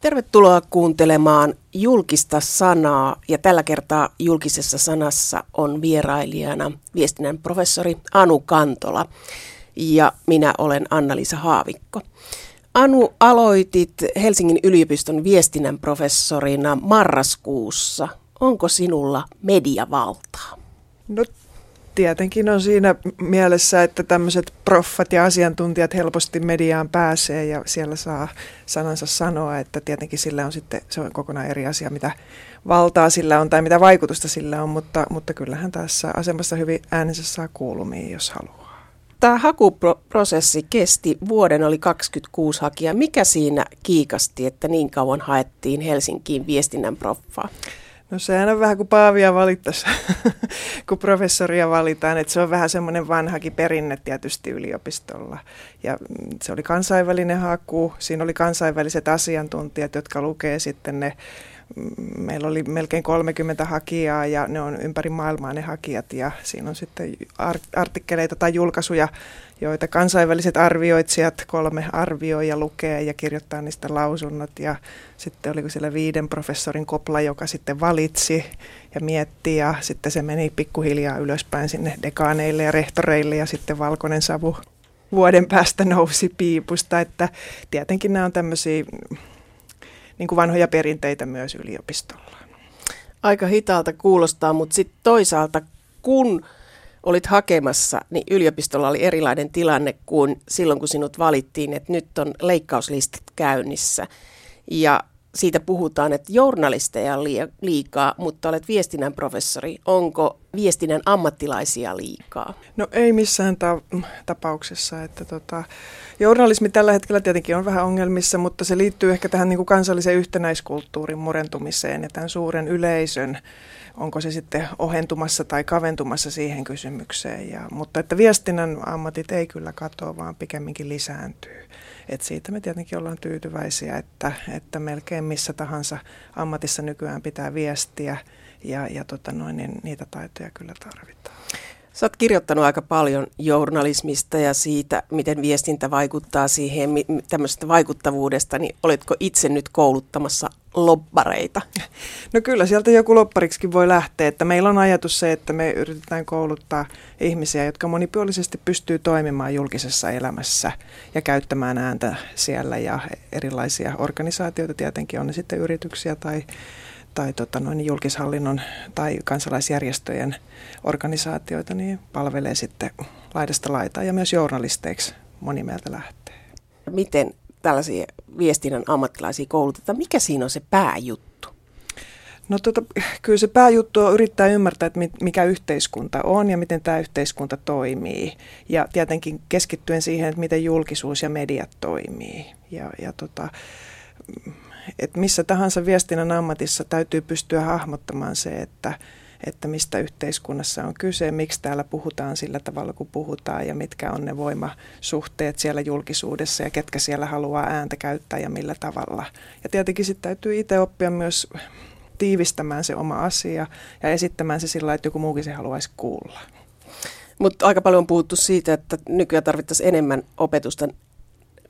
Tervetuloa kuuntelemaan julkista sanaa ja tällä kertaa julkisessa sanassa on vierailijana viestinnän professori Anu Kantola ja minä olen Anna-Liisa Haavikko. Anu, aloitit Helsingin yliopiston viestinnän professorina marraskuussa. Onko sinulla mediavaltaa? No tietenkin on siinä mielessä, että tämmöiset proffat ja asiantuntijat helposti mediaan pääsee ja siellä saa sanansa sanoa, että tietenkin sillä on sitten, se on kokonaan eri asia, mitä valtaa sillä on tai mitä vaikutusta sillä on, mutta, mutta kyllähän tässä asemassa hyvin äänensä saa kuulumiin, jos haluaa. Tämä hakuprosessi kesti vuoden, oli 26 hakijaa. Mikä siinä kiikasti, että niin kauan haettiin Helsinkiin viestinnän proffaa? No sehän on vähän kuin Paavia valittaisiin, kun professoria valitaan. Että se on vähän semmoinen vanhakin perinne tietysti yliopistolla. Ja mm, se oli kansainvälinen haku, siinä oli kansainväliset asiantuntijat, jotka lukee sitten ne mm, meillä oli melkein 30 hakijaa ja ne on ympäri maailmaa ne hakijat ja siinä on sitten artikkeleita tai julkaisuja joita kansainväliset arvioitsijat kolme arvioi ja lukee ja kirjoittaa niistä lausunnot. Ja sitten oliko siellä viiden professorin kopla, joka sitten valitsi ja mietti ja sitten se meni pikkuhiljaa ylöspäin sinne dekaaneille ja rehtoreille ja sitten valkoinen savu vuoden päästä nousi piipusta. Että tietenkin nämä on tämmöisiä niin kuin vanhoja perinteitä myös yliopistolla. Aika hitaalta kuulostaa, mutta sitten toisaalta kun olit hakemassa, niin yliopistolla oli erilainen tilanne kuin silloin, kun sinut valittiin, että nyt on leikkauslistat käynnissä. Ja siitä puhutaan, että journalisteja on liikaa, mutta olet viestinnän professori. Onko viestinnän ammattilaisia liikaa? No ei missään ta- tapauksessa. Että tota, journalismi tällä hetkellä tietenkin on vähän ongelmissa, mutta se liittyy ehkä tähän niin kuin kansallisen yhtenäiskulttuurin murentumiseen ja tämän suuren yleisön onko se sitten ohentumassa tai kaventumassa siihen kysymykseen. Ja, mutta että viestinnän ammatit ei kyllä katoa, vaan pikemminkin lisääntyy. Et siitä me tietenkin ollaan tyytyväisiä, että, että melkein missä tahansa ammatissa nykyään pitää viestiä ja, ja tota noin, niin niitä taitoja kyllä tarvitaan. Sä oot kirjoittanut aika paljon journalismista ja siitä, miten viestintä vaikuttaa siihen, tämmöisestä vaikuttavuudesta, niin oletko itse nyt kouluttamassa lobbareita? No kyllä, sieltä joku lobbariksi voi lähteä. Että meillä on ajatus se, että me yritetään kouluttaa ihmisiä, jotka monipuolisesti pystyy toimimaan julkisessa elämässä ja käyttämään ääntä siellä ja erilaisia organisaatioita tietenkin, on ne sitten yrityksiä tai tai tota, noin julkishallinnon tai kansalaisjärjestöjen organisaatioita, niin palvelee sitten laidasta laitaa ja myös journalisteiksi moni meiltä lähtee. Miten tällaisia viestinnän ammattilaisia koulutetaan? Mikä siinä on se pääjuttu? No tota, kyllä se pääjuttu on yrittää ymmärtää, että mikä yhteiskunta on ja miten tämä yhteiskunta toimii. Ja tietenkin keskittyen siihen, että miten julkisuus ja mediat toimii. Ja, ja tota, että missä tahansa viestinnän ammatissa täytyy pystyä hahmottamaan se, että, että mistä yhteiskunnassa on kyse, miksi täällä puhutaan sillä tavalla, kun puhutaan ja mitkä on ne voimasuhteet siellä julkisuudessa ja ketkä siellä haluaa ääntä käyttää ja millä tavalla. Ja tietenkin sitten täytyy itse oppia myös tiivistämään se oma asia ja esittämään se sillä, että joku muukin se haluaisi kuulla. Mutta aika paljon on puhuttu siitä, että nykyään tarvittaisiin enemmän opetusta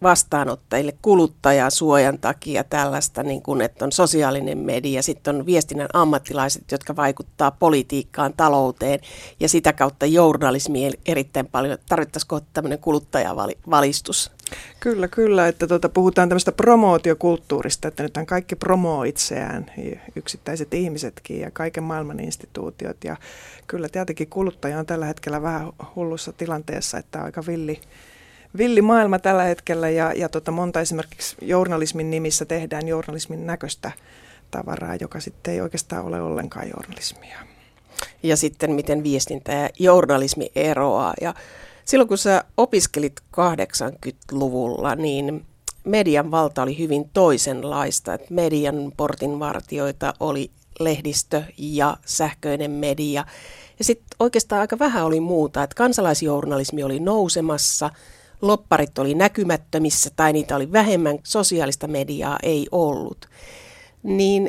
vastaanottajille kuluttajasuojan takia tällaista, niin kuin, että on sosiaalinen media, sitten on viestinnän ammattilaiset, jotka vaikuttaa politiikkaan, talouteen ja sitä kautta journalismiin erittäin paljon. Tarvittaisiko tämmöinen kuluttajavalistus? Kyllä, kyllä, että tuota, puhutaan tämmöistä promootiokulttuurista, että nyt kaikki promoo itseään, yksittäiset ihmisetkin ja kaiken maailman instituutiot. Ja kyllä tietenkin kuluttaja on tällä hetkellä vähän hullussa tilanteessa, että aika villi, villi maailma tällä hetkellä ja, ja tota monta esimerkiksi journalismin nimissä tehdään journalismin näköistä tavaraa, joka sitten ei oikeastaan ole ollenkaan journalismia. Ja sitten miten viestintä ja journalismi eroaa. Ja silloin kun sä opiskelit 80-luvulla, niin median valta oli hyvin toisenlaista. Että median portinvartioita oli lehdistö ja sähköinen media. Ja sitten oikeastaan aika vähän oli muuta, että kansalaisjournalismi oli nousemassa – lopparit oli näkymättömissä tai niitä oli vähemmän, sosiaalista mediaa ei ollut. Niin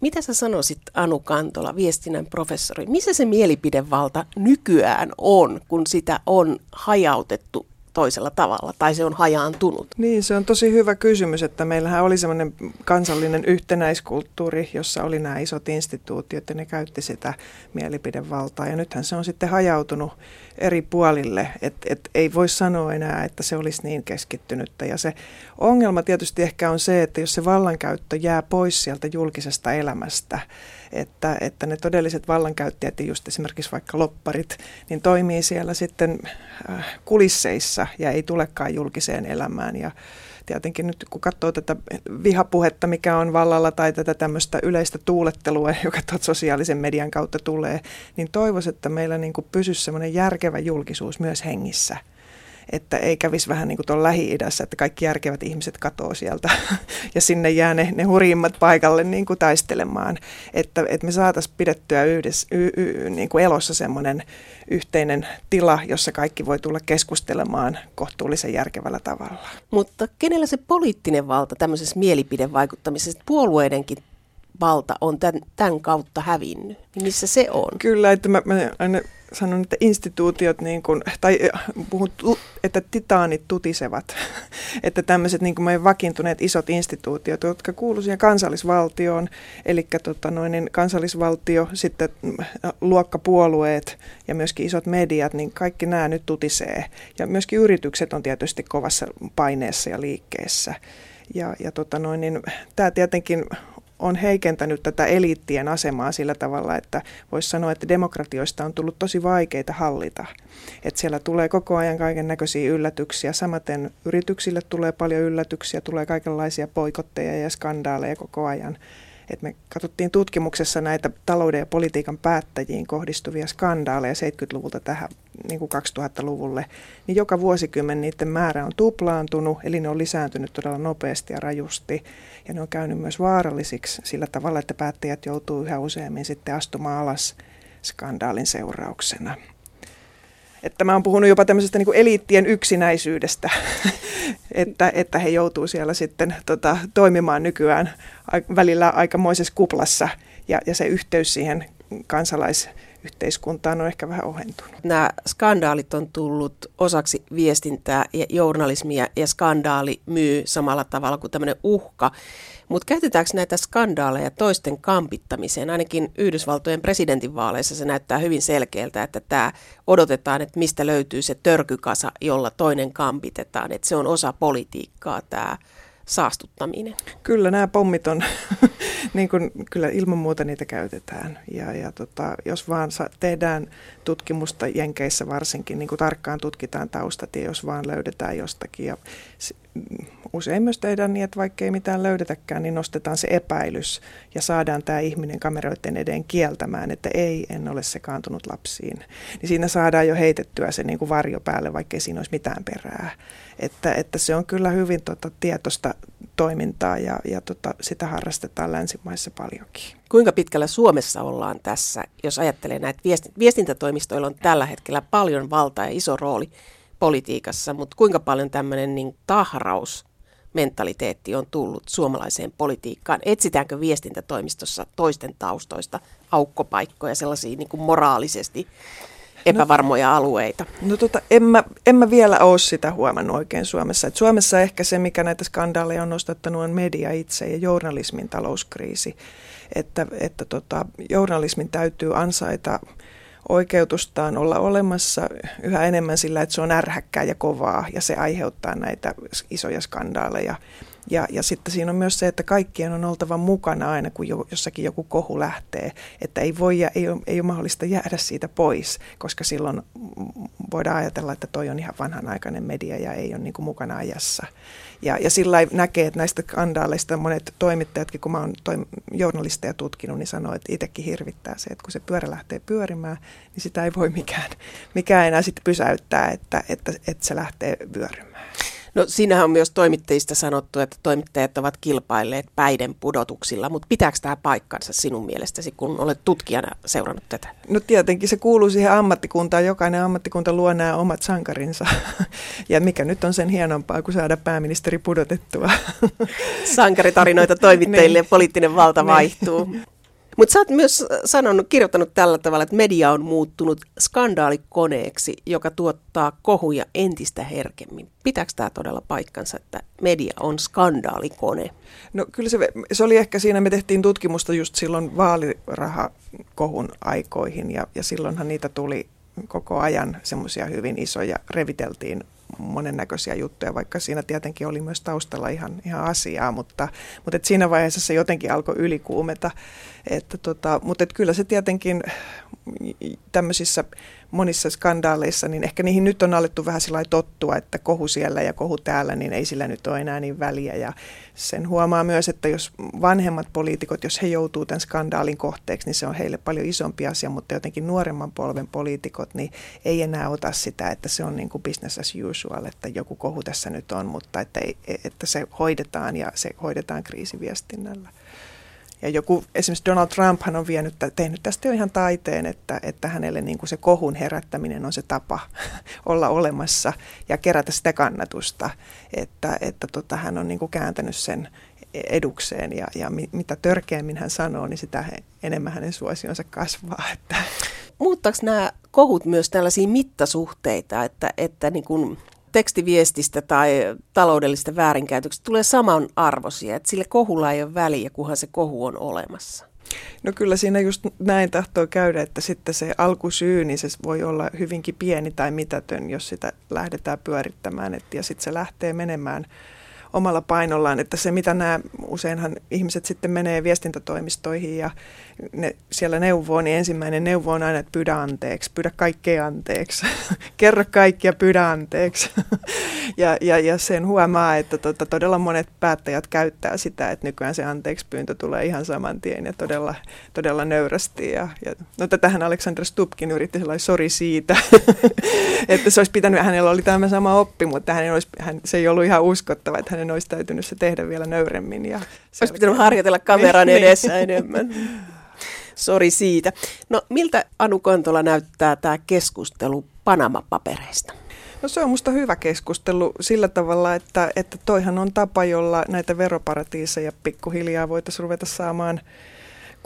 mitä sä sanoisit Anu Kantola, viestinnän professori, missä se mielipidevalta nykyään on, kun sitä on hajautettu toisella tavalla tai se on hajaantunut? Niin, se on tosi hyvä kysymys, että meillähän oli semmoinen kansallinen yhtenäiskulttuuri, jossa oli nämä isot instituutiot ja ne käytti sitä mielipidevaltaa ja nythän se on sitten hajautunut eri puolille, että et ei voi sanoa enää, että se olisi niin keskittynyttä ja se ongelma tietysti ehkä on se, että jos se vallankäyttö jää pois sieltä julkisesta elämästä, että, että ne todelliset vallankäyttäjät, just esimerkiksi vaikka lopparit, niin toimii siellä sitten äh, kulisseissa ja ei tulekaan julkiseen elämään. Ja tietenkin nyt kun katsoo tätä vihapuhetta, mikä on vallalla, tai tätä tämmöistä yleistä tuulettelua, joka tuot sosiaalisen median kautta tulee, niin toivoisin, että meillä niin pysyisi semmoinen järkevä julkisuus myös hengissä – että ei kävisi vähän niin kuin tuolla Lähi-idässä, että kaikki järkevät ihmiset katoo sieltä ja sinne jää ne, ne hurjimmat paikalle niin kuin taistelemaan. Että, että me saataisiin pidettyä yhdessä, y, y, niin kuin elossa semmoinen yhteinen tila, jossa kaikki voi tulla keskustelemaan kohtuullisen järkevällä tavalla. Mutta kenellä se poliittinen valta tämmöisessä mielipidevaikuttamisessa, puolueidenkin valta on tämän, tämän kautta hävinnyt, niin missä se on? Kyllä, että mä, mä aina sanon, että instituutiot, niin kuin, tai äh, puhun, että titaanit tutisevat, että tämmöiset niin kuin vakiintuneet isot instituutiot, jotka kuuluvat siihen kansallisvaltioon, eli tota noin, niin kansallisvaltio, sitten äh, luokkapuolueet ja myöskin isot mediat, niin kaikki nämä nyt tutisee. Ja myöskin yritykset on tietysti kovassa paineessa ja liikkeessä. Ja, ja tota noin, niin, tämä tietenkin on heikentänyt tätä eliittien asemaa sillä tavalla, että voisi sanoa, että demokratioista on tullut tosi vaikeita hallita. Että siellä tulee koko ajan kaiken näköisiä yllätyksiä. Samaten yrityksille tulee paljon yllätyksiä, tulee kaikenlaisia poikotteja ja skandaaleja koko ajan. Et me katsottiin tutkimuksessa näitä talouden ja politiikan päättäjiin kohdistuvia skandaaleja 70-luvulta tähän niin kuin 2000-luvulle, niin joka vuosikymmen niiden määrä on tuplaantunut, eli ne on lisääntynyt todella nopeasti ja rajusti. Ja ne on käynyt myös vaarallisiksi sillä tavalla, että päättäjät joutuu yhä useammin sitten astumaan alas skandaalin seurauksena. Että mä oon puhunut jopa tämmöisestä niin eliittien yksinäisyydestä, että, että he joutuu siellä sitten tota, toimimaan nykyään välillä aikamoisessa kuplassa ja, ja se yhteys siihen kansalais yhteiskuntaan on ehkä vähän ohentunut. Nämä skandaalit on tullut osaksi viestintää ja journalismia ja skandaali myy samalla tavalla kuin tämmöinen uhka. Mutta käytetäänkö näitä skandaaleja toisten kampittamiseen? Ainakin Yhdysvaltojen presidentinvaaleissa se näyttää hyvin selkeältä, että tämä odotetaan, että mistä löytyy se törkykasa, jolla toinen kampitetaan. Että se on osa politiikkaa tämä saastuttaminen. Kyllä nämä pommit on, niin kuin, kyllä ilman muuta niitä käytetään. Ja, ja tota, jos vaan sa- tehdään tutkimusta Jenkeissä varsinkin, niin kuin tarkkaan tutkitaan taustat ja jos vaan löydetään jostakin. Ja usein myös tehdään niin, että vaikka ei mitään löydetäkään, niin nostetaan se epäilys ja saadaan tämä ihminen kameroiden edeen kieltämään, että ei, en ole sekaantunut lapsiin. Niin siinä saadaan jo heitettyä se niin kuin varjo päälle, vaikka ei siinä olisi mitään perää. Että, että se on kyllä hyvin tota, tietoista toimintaa ja, ja tota, sitä harrastetaan länsimaissa paljonkin. Kuinka pitkällä Suomessa ollaan tässä, jos ajattelee näitä viestintätoimistoilla on tällä hetkellä paljon valtaa ja iso rooli politiikassa, mutta kuinka paljon tämmöinen niin tahraus mentaliteetti on tullut suomalaiseen politiikkaan? Etsitäänkö viestintätoimistossa toisten taustoista aukkopaikkoja, sellaisia niin kuin moraalisesti epävarmoja no, alueita? No tota, en, mä, en mä vielä ole sitä huomannut oikein Suomessa. Et Suomessa ehkä se, mikä näitä skandaaleja on nostattanut, on media itse ja journalismin talouskriisi. Että, että tota, journalismin täytyy ansaita oikeutustaan olla olemassa yhä enemmän sillä, että se on ärhäkkää ja kovaa ja se aiheuttaa näitä isoja skandaaleja. Ja, ja sitten siinä on myös se, että kaikkien on oltava mukana aina, kun jo, jossakin joku kohu lähtee. Että ei, voi, ei, ole, ei ole mahdollista jäädä siitä pois, koska silloin voidaan ajatella, että toi on ihan vanhanaikainen media ja ei ole niin mukana ajassa. Ja, ja sillä näkee, että näistä skandaaleista monet toimittajatkin, kun mä oon toim- journalisteja tutkinut, niin sanoo, että itsekin hirvittää se, että kun se pyörä lähtee pyörimään, niin sitä ei voi mikään, mikään enää sitten pysäyttää, että, että, että se lähtee vyörymään. No siinähän on myös toimittajista sanottu, että toimittajat ovat kilpailleet päiden pudotuksilla, mutta pitääkö tämä paikkansa sinun mielestäsi, kun olet tutkijana seurannut tätä? No tietenkin se kuuluu siihen ammattikuntaan. Jokainen ammattikunta luo nämä omat sankarinsa. Ja mikä nyt on sen hienompaa kuin saada pääministeri pudotettua. Sankaritarinoita toimittajille ja niin. poliittinen valta niin. vaihtuu. Mutta sä oot myös sanonut, kirjoittanut tällä tavalla, että media on muuttunut skandaalikoneeksi, joka tuottaa kohuja entistä herkemmin. Pitääkö tämä todella paikkansa, että media on skandaalikone? No kyllä se, se oli ehkä siinä, me tehtiin tutkimusta just silloin vaalirahakohun aikoihin ja, ja silloinhan niitä tuli koko ajan semmoisia hyvin isoja, reviteltiin monennäköisiä juttuja, vaikka siinä tietenkin oli myös taustalla ihan, ihan asiaa, mutta, mutta et siinä vaiheessa se jotenkin alkoi ylikuumeta. Että tota, mutta et kyllä se tietenkin tämmöisissä monissa skandaaleissa, niin ehkä niihin nyt on alettu vähän sillä tottua, että kohu siellä ja kohu täällä, niin ei sillä nyt ole enää niin väliä. Ja sen huomaa myös, että jos vanhemmat poliitikot, jos he joutuu tämän skandaalin kohteeksi, niin se on heille paljon isompi asia, mutta jotenkin nuoremman polven poliitikot, niin ei enää ota sitä, että se on niin kuin business as usual, että joku kohu tässä nyt on, mutta että, ei, että se hoidetaan ja se hoidetaan kriisiviestinnällä. Ja joku, esimerkiksi Donald Trump hän on vienyt, tehnyt tästä jo ihan taiteen, että, että hänelle niin kuin se kohun herättäminen on se tapa olla olemassa ja kerätä sitä kannatusta. Että, että tota, hän on niin kuin kääntänyt sen edukseen ja, ja mitä törkeämmin hän sanoo, niin sitä enemmän hänen suosionsa kasvaa. Että. Muuttaako nämä kohut myös tällaisia mittasuhteita, että, että niin kuin tekstiviestistä tai taloudellista väärinkäytöksestä tulee saman arvoisia, että sille kohulla ei ole väliä, kunhan se kohu on olemassa. No kyllä siinä just näin tahtoo käydä, että sitten se alkusyy, niin se voi olla hyvinkin pieni tai mitätön, jos sitä lähdetään pyörittämään. Et, ja sitten se lähtee menemään omalla painollaan, että se mitä nämä, useinhan ihmiset sitten menee viestintätoimistoihin ja ne siellä neuvoo, niin ensimmäinen neuvo on aina, että pyydä anteeksi, pyydä kaikkea anteeksi, kerro kaikkia, pyydä anteeksi. ja, ja, ja sen huomaa, että tota, todella monet päättäjät käyttää sitä, että nykyään se anteeksi pyyntö tulee ihan saman tien ja todella, todella nöyrästi. Ja, ja, no tätähän Aleksander Stupkin yritti sellainen sori siitä, että se olisi pitänyt, hänellä oli tämä sama oppi, mutta hän olisi, hän, se ei ollut ihan uskottava, että hänen olisi täytynyt se tehdä vielä nöyremmin. Ja olisi pitänyt harjoitella kameran niin, edessä niin. enemmän. Sori siitä. No miltä Anu Kontola näyttää tämä keskustelu Panama-papereista? No se on minusta hyvä keskustelu sillä tavalla, että, että toihan on tapa, jolla näitä veroparatiiseja pikkuhiljaa voitaisiin ruveta saamaan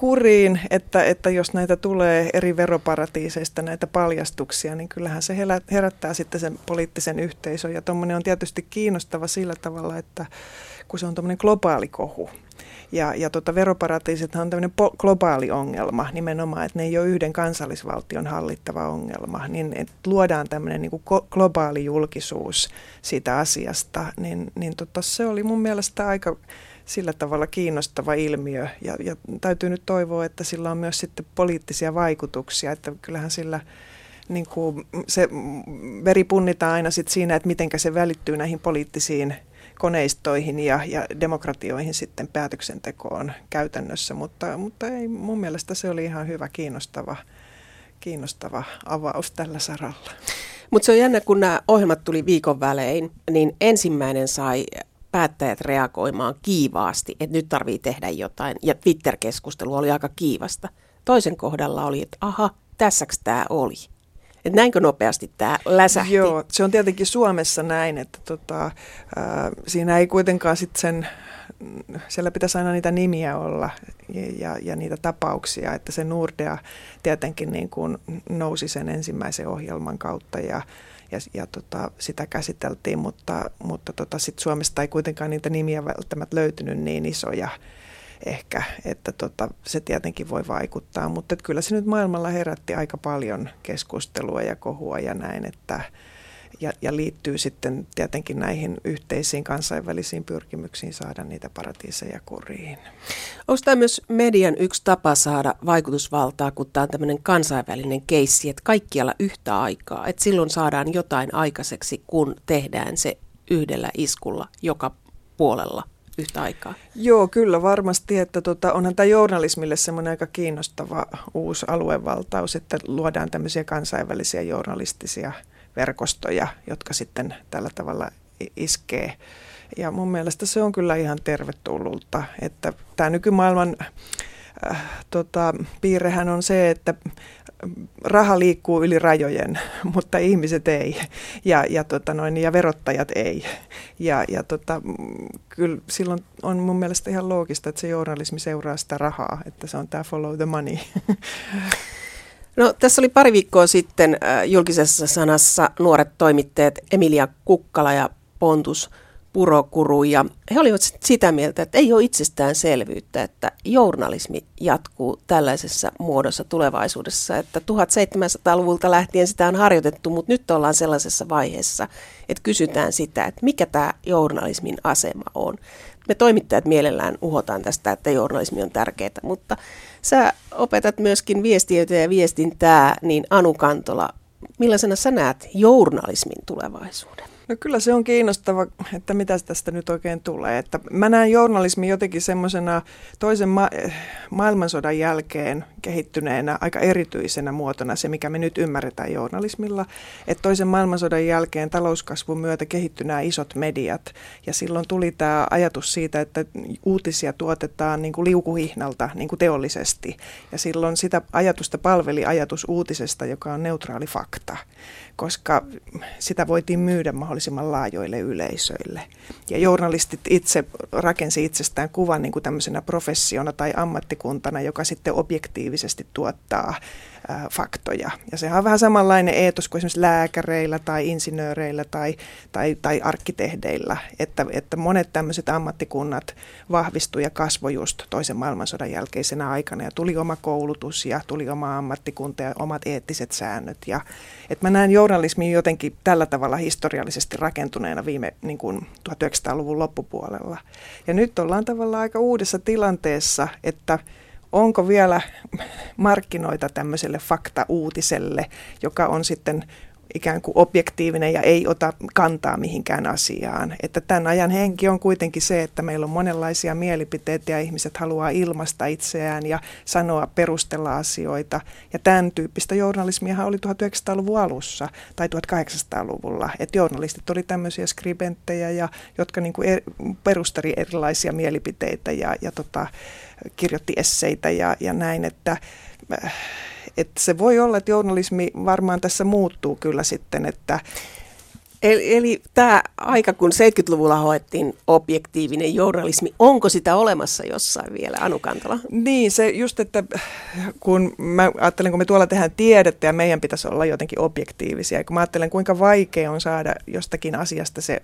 kuriin, että, että jos näitä tulee eri veroparatiiseista näitä paljastuksia, niin kyllähän se herättää sitten sen poliittisen yhteisön. Ja tuommoinen on tietysti kiinnostava sillä tavalla, että kun se on tuommoinen globaali kohu, ja, ja tota, veroparatiisit on tämmöinen po- globaali ongelma nimenomaan, että ne ei ole yhden kansallisvaltion hallittava ongelma. Niin että luodaan tämmöinen niin kuin globaali julkisuus siitä asiasta, niin, niin tota, se oli mun mielestä aika sillä tavalla kiinnostava ilmiö. Ja, ja täytyy nyt toivoa, että sillä on myös sitten poliittisia vaikutuksia, että kyllähän sillä niin kuin se veri punnitaan aina sit siinä, että miten se välittyy näihin poliittisiin koneistoihin ja, ja demokratioihin sitten päätöksentekoon käytännössä, mutta, mutta ei, mun mielestä se oli ihan hyvä, kiinnostava, kiinnostava avaus tällä saralla. Mutta se on jännä, kun nämä ohjelmat tuli viikon välein, niin ensimmäinen sai päättäjät reagoimaan kiivaasti, että nyt tarvii tehdä jotain. Ja Twitter-keskustelu oli aika kiivasta. Toisen kohdalla oli, että aha, tässäks tämä oli. Että näinkö nopeasti tämä läsähti? Joo, se on tietenkin Suomessa näin, että tota, äh, siinä ei kuitenkaan sitten sen, siellä pitäisi aina niitä nimiä olla ja, ja, ja niitä tapauksia, että se Nordea tietenkin niin kuin nousi sen ensimmäisen ohjelman kautta ja, ja, ja tota, sitä käsiteltiin, mutta, mutta tota, sit Suomesta ei kuitenkaan niitä nimiä välttämättä löytynyt niin isoja ehkä, että tota, se tietenkin voi vaikuttaa, mutta kyllä se nyt maailmalla herätti aika paljon keskustelua ja kohua ja näin, että ja, ja liittyy sitten tietenkin näihin yhteisiin kansainvälisiin pyrkimyksiin saada niitä paratiiseja kuriin. Onko tämä myös median yksi tapa saada vaikutusvaltaa, kun tämä on tämmöinen kansainvälinen keissi, että kaikkialla yhtä aikaa, että silloin saadaan jotain aikaiseksi, kun tehdään se yhdellä iskulla joka puolella yhtä aikaa? Joo, kyllä varmasti, että tota, onhan tämä journalismille semmoinen aika kiinnostava uusi aluevaltaus, että luodaan tämmöisiä kansainvälisiä journalistisia verkostoja, jotka sitten tällä tavalla iskee. Ja mun mielestä se on kyllä ihan tervetullutta, että tämä nykymaailman äh, tota, piirrehän on se, että raha liikkuu yli rajojen, mutta ihmiset ei ja, ja, tota noin, ja verottajat ei. Ja, ja tota, kyllä silloin on mun mielestä ihan loogista, että se journalismi seuraa sitä rahaa, että se on tämä follow the money. No, tässä oli pari viikkoa sitten äh, julkisessa sanassa nuoret toimittajat Emilia Kukkala ja Pontus Purokuru ja he olivat sitä mieltä, että ei ole itsestäänselvyyttä, että journalismi jatkuu tällaisessa muodossa tulevaisuudessa, että 1700-luvulta lähtien sitä on harjoitettu, mutta nyt ollaan sellaisessa vaiheessa, että kysytään sitä, että mikä tämä journalismin asema on. Me toimittajat mielellään uhotaan tästä, että journalismi on tärkeää, mutta sä opetat myöskin viestiöitä ja viestintää, niin Anu Kantola, millaisena sä näet journalismin tulevaisuuden? No kyllä se on kiinnostava, että mitä tästä nyt oikein tulee. Että mä näen journalismin jotenkin semmoisena toisen ma- maailmansodan jälkeen kehittyneenä aika erityisenä muotona se, mikä me nyt ymmärretään journalismilla. Että toisen maailmansodan jälkeen talouskasvun myötä kehittyi nämä isot mediat ja silloin tuli tämä ajatus siitä, että uutisia tuotetaan niin kuin liukuhihnalta niin kuin teollisesti. Ja silloin sitä ajatusta palveli ajatus uutisesta, joka on neutraali fakta koska sitä voitiin myydä mahdollisimman laajoille yleisöille. Ja journalistit itse rakensi itsestään kuvan niin kuin tämmöisenä professiona tai ammattikuntana, joka sitten objektiivisesti tuottaa ää, faktoja. Ja sehän on vähän samanlainen eetos kuin esimerkiksi lääkäreillä tai insinööreillä tai, tai, tai arkkitehdeillä, että, että monet tämmöiset ammattikunnat vahvistuivat ja kasvoi just toisen maailmansodan jälkeisenä aikana ja tuli oma koulutus ja tuli oma ammattikunta ja omat eettiset säännöt. Ja, että mä näen journalismin jotenkin tällä tavalla historiallisesti rakentuneena viime niin kuin 1900-luvun loppupuolella. Ja nyt ollaan tavallaan aika uudessa tilanteessa, että onko vielä markkinoita tämmöiselle fakta-uutiselle, joka on sitten ikään kuin objektiivinen ja ei ota kantaa mihinkään asiaan. Että tämän ajan henki on kuitenkin se, että meillä on monenlaisia mielipiteitä ja ihmiset haluaa ilmaista itseään ja sanoa, perustella asioita. Ja tämän tyyppistä journalismia oli 1900-luvun alussa tai 1800-luvulla. Että journalistit oli tämmöisiä skribenttejä, ja, jotka niin kuin er, perusteli erilaisia mielipiteitä ja, ja tota, kirjoitti esseitä ja, ja näin, että äh, että se voi olla, että journalismi varmaan tässä muuttuu kyllä sitten, että Eli, eli tämä aika, kun 70-luvulla hoettiin objektiivinen journalismi, onko sitä olemassa jossain vielä, Anu Kantola? Niin, se just, että kun mä ajattelen, kun me tuolla tehdään tiedettä ja meidän pitäisi olla jotenkin objektiivisia, kun mä ajattelen, kuinka vaikea on saada jostakin asiasta se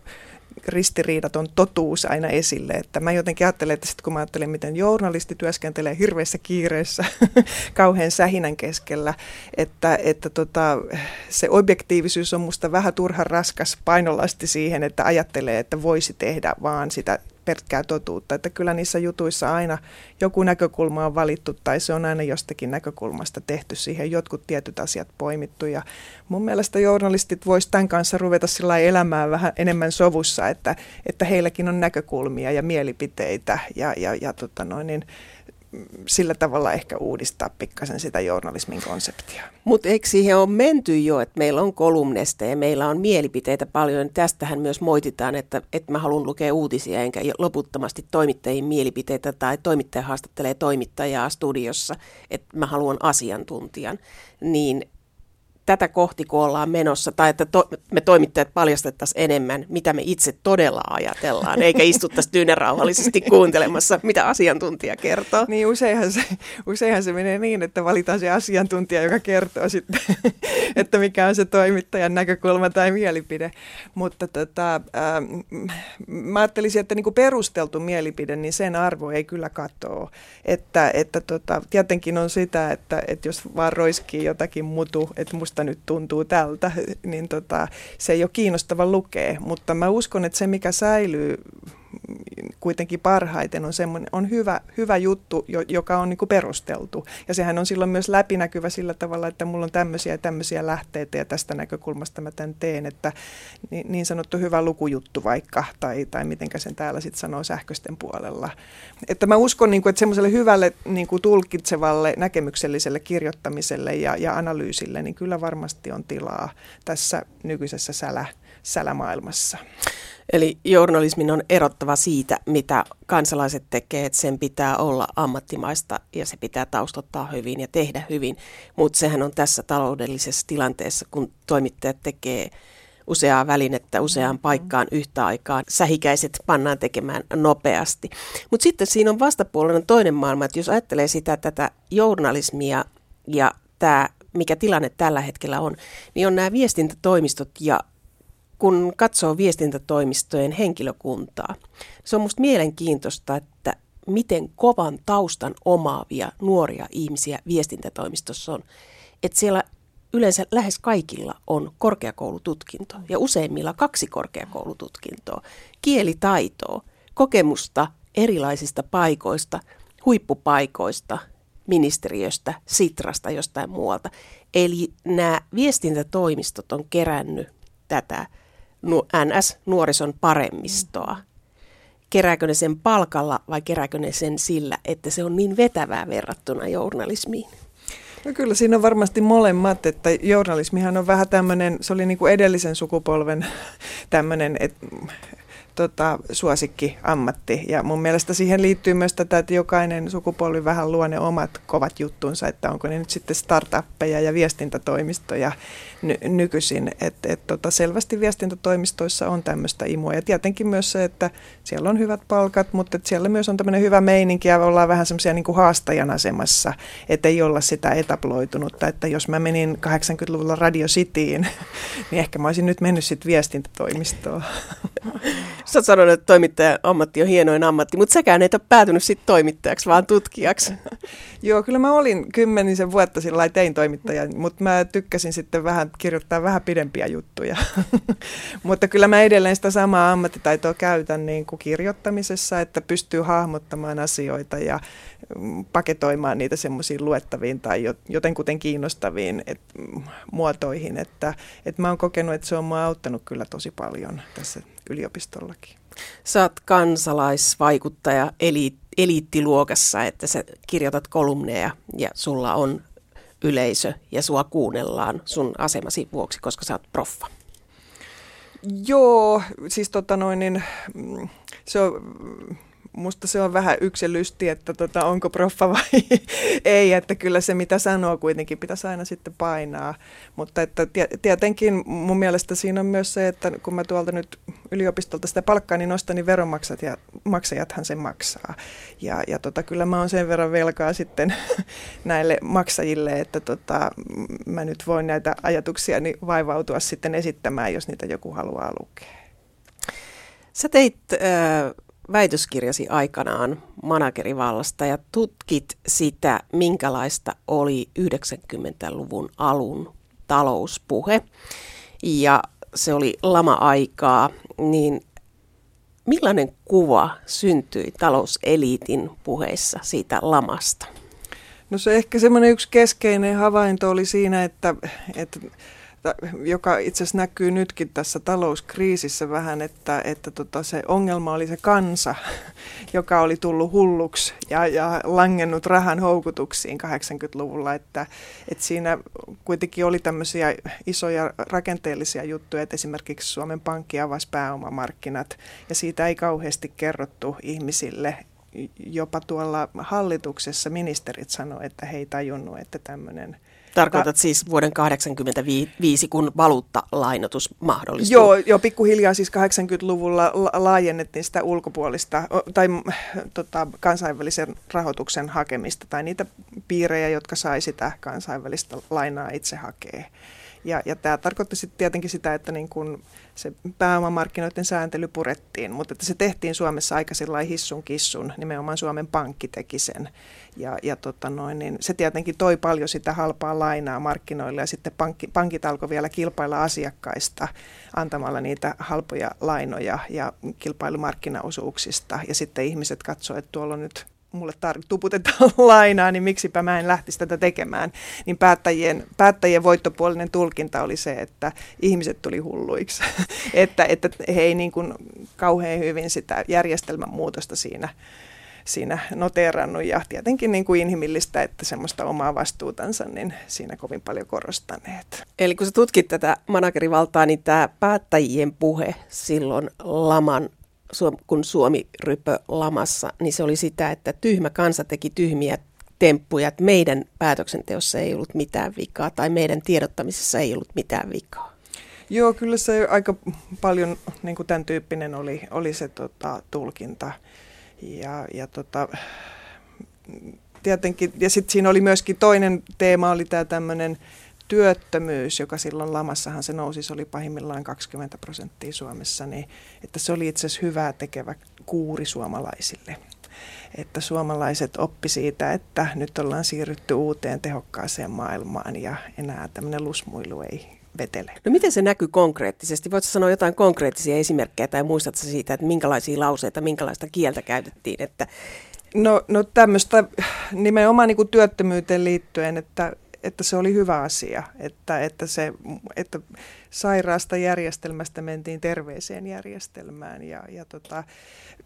ristiriidaton totuus aina esille. Että mä jotenkin ajattelen, että sit kun mä ajattelen, miten journalisti työskentelee hirveässä kiireessä kauhean sähinän keskellä, että, että tota, se objektiivisuus on musta vähän turhan raskas painolasti siihen, että ajattelee, että voisi tehdä vaan sitä pelkkää totuutta. Että kyllä niissä jutuissa aina joku näkökulma on valittu tai se on aina jostakin näkökulmasta tehty siihen jotkut tietyt asiat poimittu. Ja mun mielestä journalistit voisivat tämän kanssa ruveta sillä elämään vähän enemmän sovussa, että, että heilläkin on näkökulmia ja mielipiteitä ja, ja, ja tota noin, niin, sillä tavalla ehkä uudistaa pikkasen sitä journalismin konseptia. Mutta eikö siihen ole menty jo, että meillä on kolumnesteja, meillä on mielipiteitä paljon. Tästähän myös moititaan, että, että mä haluan lukea uutisia enkä loputtomasti toimittajien mielipiteitä tai toimittaja haastattelee toimittajaa studiossa, että mä haluan asiantuntijan. Niin tätä kohti, kun ollaan menossa, tai että to, me toimittajat paljastettaisiin enemmän, mitä me itse todella ajatellaan, eikä istuttaisi tyynärauhallisesti kuuntelemassa, mitä asiantuntija kertoo. Niin useinhan se, useinhan se menee niin, että valitaan se asiantuntija, joka kertoo sitten, että mikä on se toimittajan näkökulma tai mielipide. Mutta tota, äh, mä ajattelisin, että niinku perusteltu mielipide, niin sen arvo ei kyllä katoa. Että, että tota, tietenkin on sitä, että, että jos vaan roiskii jotakin mutu, että musta nyt tuntuu tältä, niin tota, se ei ole kiinnostava lukea, mutta mä uskon, että se mikä säilyy kuitenkin parhaiten on semmoinen, on hyvä, hyvä juttu, joka on niin kuin perusteltu. Ja sehän on silloin myös läpinäkyvä sillä tavalla, että mulla on tämmöisiä ja tämmöisiä lähteitä ja tästä näkökulmasta mä tämän teen, että niin, niin sanottu hyvä lukujuttu vaikka, tai, tai mitenkä sen täällä sitten sanoo sähköisten puolella. Että mä uskon, niin kuin, että semmoiselle hyvälle niin kuin tulkitsevalle näkemykselliselle kirjoittamiselle ja, ja analyysille, niin kyllä varmasti on tilaa tässä nykyisessä sälä sälämaailmassa. Eli journalismin on erottava siitä, mitä kansalaiset tekee, että sen pitää olla ammattimaista ja se pitää taustottaa hyvin ja tehdä hyvin. Mutta sehän on tässä taloudellisessa tilanteessa, kun toimittajat tekee useaa välinettä useaan paikkaan yhtä aikaan. Sähikäiset pannaan tekemään nopeasti. Mutta sitten siinä on vastapuolella toinen maailma, että jos ajattelee sitä tätä journalismia ja tämä, mikä tilanne tällä hetkellä on, niin on nämä viestintätoimistot ja kun katsoo viestintätoimistojen henkilökuntaa, se on minusta mielenkiintoista, että miten kovan taustan omaavia nuoria ihmisiä viestintätoimistossa on. Että siellä yleensä lähes kaikilla on korkeakoulututkinto ja useimmilla kaksi korkeakoulututkintoa, kielitaitoa, kokemusta erilaisista paikoista, huippupaikoista, ministeriöstä, sitrasta, jostain muualta. Eli nämä viestintätoimistot on kerännyt tätä NS-nuorison paremmistoa. Kerääkö ne sen palkalla vai kerääkö ne sen sillä, että se on niin vetävää verrattuna journalismiin? No kyllä siinä on varmasti molemmat, että journalismihan on vähän tämmöinen, se oli niin kuin edellisen sukupolven tämmöinen, että tota, suosikki ammatti. Ja mun mielestä siihen liittyy myös tätä, että jokainen sukupolvi vähän luo ne omat kovat juttunsa, että onko ne nyt sitten startuppeja ja viestintätoimistoja ny- nykyisin. Että et, tota, selvästi viestintätoimistoissa on tämmöistä imua. Ja tietenkin myös se, että siellä on hyvät palkat, mutta että siellä myös on tämmöinen hyvä meininki ja ollaan vähän semmoisia niin kuin haastajan asemassa, että ei olla sitä etaploitunutta. Että jos mä menin 80-luvulla Radio Cityin, niin ehkä mä olisin nyt mennyt sitten viestintätoimistoon. Sä oot sanonut, että toimittajan ammatti on hienoin ammatti, mutta säkään et ole päätynyt sitten toimittajaksi, vaan tutkijaksi. Joo, kyllä mä olin kymmenisen vuotta sillä tein toimittaja, mutta mä tykkäsin sitten vähän kirjoittaa vähän pidempiä juttuja. mutta kyllä mä edelleen sitä samaa ammattitaitoa käytän niin kuin kirjoittamisessa, että pystyy hahmottamaan asioita ja mm, paketoimaan niitä semmoisiin luettaviin tai jotenkuten kiinnostaviin et, mm, muotoihin. Että, että mä oon kokenut, että se on mua auttanut kyllä tosi paljon tässä yliopistollakin. Sä oot kansalaisvaikuttaja eli, eliittiluokassa, että sä kirjoitat kolumneja ja sulla on yleisö ja sua kuunnellaan sun asemasi vuoksi, koska sä oot proffa. Joo, siis tota noin, niin, mm, se on musta se on vähän yksilösti, että tota, onko proffa vai ei, että kyllä se mitä sanoo kuitenkin pitäisi aina sitten painaa. Mutta että tietenkin mun mielestä siinä on myös se, että kun mä tuolta nyt yliopistolta sitä palkkaa, niin nostan, niin veronmaksajat ja maksajathan sen maksaa. Ja, ja tota, kyllä mä oon sen verran velkaa sitten näille maksajille, että tota, mä nyt voin näitä ajatuksia niin vaivautua sitten esittämään, jos niitä joku haluaa lukea. Sä teit äh, väitöskirjasi aikanaan managerivallasta ja tutkit sitä, minkälaista oli 90-luvun alun talouspuhe. Ja se oli lama-aikaa, niin millainen kuva syntyi talouseliitin puheissa siitä lamasta? No se ehkä semmoinen yksi keskeinen havainto oli siinä, että, että joka itse asiassa näkyy nytkin tässä talouskriisissä vähän, että, että tota se ongelma oli se kansa, joka oli tullut hulluksi ja, ja langennut rahan houkutuksiin 80-luvulla, että, että siinä kuitenkin oli tämmöisiä isoja rakenteellisia juttuja, että esimerkiksi Suomen Pankki avasi pääomamarkkinat ja siitä ei kauheasti kerrottu ihmisille, jopa tuolla hallituksessa ministerit sanoivat, että he ei tajunnut, että tämmöinen Tarkoitat siis vuoden 1985, kun valuuttalainotus mahdollistuu? Joo, jo pikkuhiljaa siis 80-luvulla laajennettiin sitä ulkopuolista tai tota, kansainvälisen rahoituksen hakemista tai niitä piirejä, jotka sai sitä kansainvälistä lainaa itse hakea. Ja, ja tämä tarkoitti sitten tietenkin sitä, että niin kun se pääomamarkkinoiden sääntely purettiin, mutta että se tehtiin Suomessa aika hissun kissun, nimenomaan Suomen Pankki teki sen. Ja, ja tota noin, niin se tietenkin toi paljon sitä halpaa lainaa markkinoille ja sitten pankki, pankit alkoi vielä kilpailla asiakkaista antamalla niitä halpoja lainoja ja kilpailumarkkinaosuuksista. Ja sitten ihmiset katsoivat, että tuolla on nyt mulle tar- tuputetaan lainaa, niin miksipä mä en lähtisi tätä tekemään. Niin päättäjien, päättäjien voittopuolinen tulkinta oli se, että ihmiset tuli hulluiksi, että, että he ei niin kuin kauhean hyvin sitä järjestelmän muutosta siinä siinä noteerannut ja tietenkin niin kuin inhimillistä, että semmoista omaa vastuutansa niin siinä kovin paljon korostaneet. Eli kun sä tutkit tätä managerivaltaa, niin tämä päättäjien puhe silloin laman kun Suomi rypö lamassa, niin se oli sitä, että tyhmä kansa teki tyhmiä temppuja, että meidän päätöksenteossa ei ollut mitään vikaa tai meidän tiedottamisessa ei ollut mitään vikaa. Joo, kyllä se aika paljon niin kuin tämän tyyppinen oli, oli se tota, tulkinta. Ja, ja tota, tietenkin, ja sitten siinä oli myöskin toinen teema, oli tämä tämmöinen työttömyys, joka silloin lamassahan se nousi, se oli pahimmillaan 20 prosenttia Suomessa, niin että se oli itse asiassa hyvää tekevä kuuri suomalaisille. Että suomalaiset oppi siitä, että nyt ollaan siirrytty uuteen tehokkaaseen maailmaan ja enää tämmöinen lusmuilu ei vetele. No miten se näkyy konkreettisesti? Voitko sanoa jotain konkreettisia esimerkkejä tai muistatko siitä, että minkälaisia lauseita, minkälaista kieltä käytettiin? Että... No, no tämmöistä nimenomaan niin kuin työttömyyteen liittyen, että että se oli hyvä asia, että, että, se, että sairaasta järjestelmästä mentiin terveeseen järjestelmään ja, ja tota,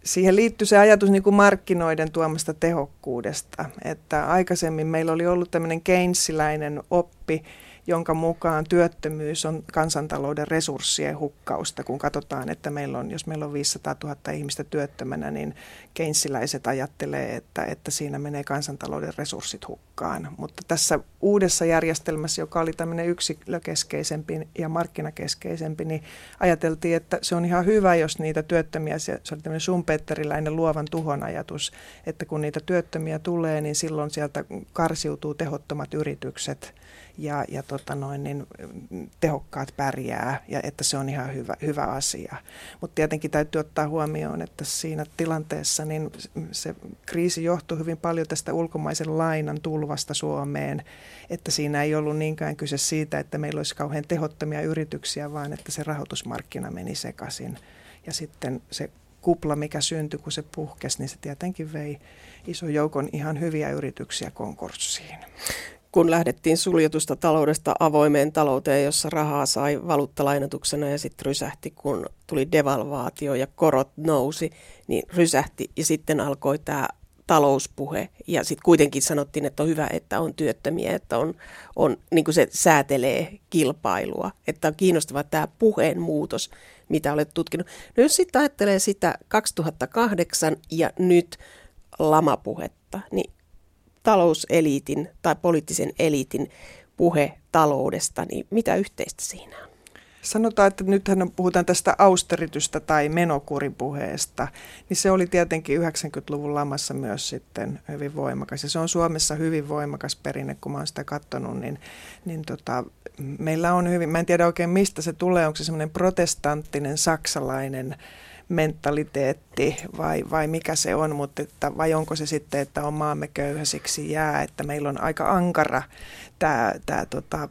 siihen liittyy se ajatus niin kuin markkinoiden tuomasta tehokkuudesta, että aikaisemmin meillä oli ollut tämmöinen Keynesiläinen oppi, jonka mukaan työttömyys on kansantalouden resurssien hukkausta. Kun katsotaan, että meillä on, jos meillä on 500 000 ihmistä työttömänä, niin keinsiläiset ajattelee, että, että siinä menee kansantalouden resurssit hukkaan. Mutta tässä uudessa järjestelmässä, joka oli tämmöinen yksilökeskeisempi ja markkinakeskeisempi, niin ajateltiin, että se on ihan hyvä, jos niitä työttömiä, se, oli tämmöinen sumpetteriläinen luovan tuhon ajatus, että kun niitä työttömiä tulee, niin silloin sieltä karsiutuu tehottomat yritykset ja, ja tota noin, niin tehokkaat pärjää ja että se on ihan hyvä, hyvä asia. Mutta tietenkin täytyy ottaa huomioon, että siinä tilanteessa niin se kriisi johtuu hyvin paljon tästä ulkomaisen lainan tulvasta Suomeen, että siinä ei ollut niinkään kyse siitä, että meillä olisi kauhean tehottomia yrityksiä, vaan että se rahoitusmarkkina meni sekaisin. Ja sitten se kupla, mikä syntyi, kun se puhkesi, niin se tietenkin vei iso joukon ihan hyviä yrityksiä konkurssiin kun lähdettiin suljetusta taloudesta avoimeen talouteen, jossa rahaa sai valuuttalainatuksena ja sitten rysähti, kun tuli devalvaatio ja korot nousi, niin rysähti ja sitten alkoi tämä talouspuhe ja sitten kuitenkin sanottiin, että on hyvä, että on työttömiä, että on, on niin kuin se säätelee kilpailua, että on kiinnostava tämä puheen muutos, mitä olet tutkinut. No jos sitten ajattelee sitä 2008 ja nyt lamapuhetta, niin talouseliitin tai poliittisen eliitin puhe taloudesta, niin mitä yhteistä siinä on? Sanotaan, että nythän puhutaan tästä austeritystä tai menokuripuheesta, niin se oli tietenkin 90-luvun lamassa myös sitten hyvin voimakas. Ja se on Suomessa hyvin voimakas perinne, kun mä oon sitä katsonut, niin, niin tota, meillä on hyvin, mä en tiedä oikein mistä se tulee, onko se semmoinen protestanttinen saksalainen mentaliteetti vai, vai mikä se on, mutta että, vai onko se sitten, että on maamme köyhäsiksi jää, että meillä on aika ankara tämä, tämä tota,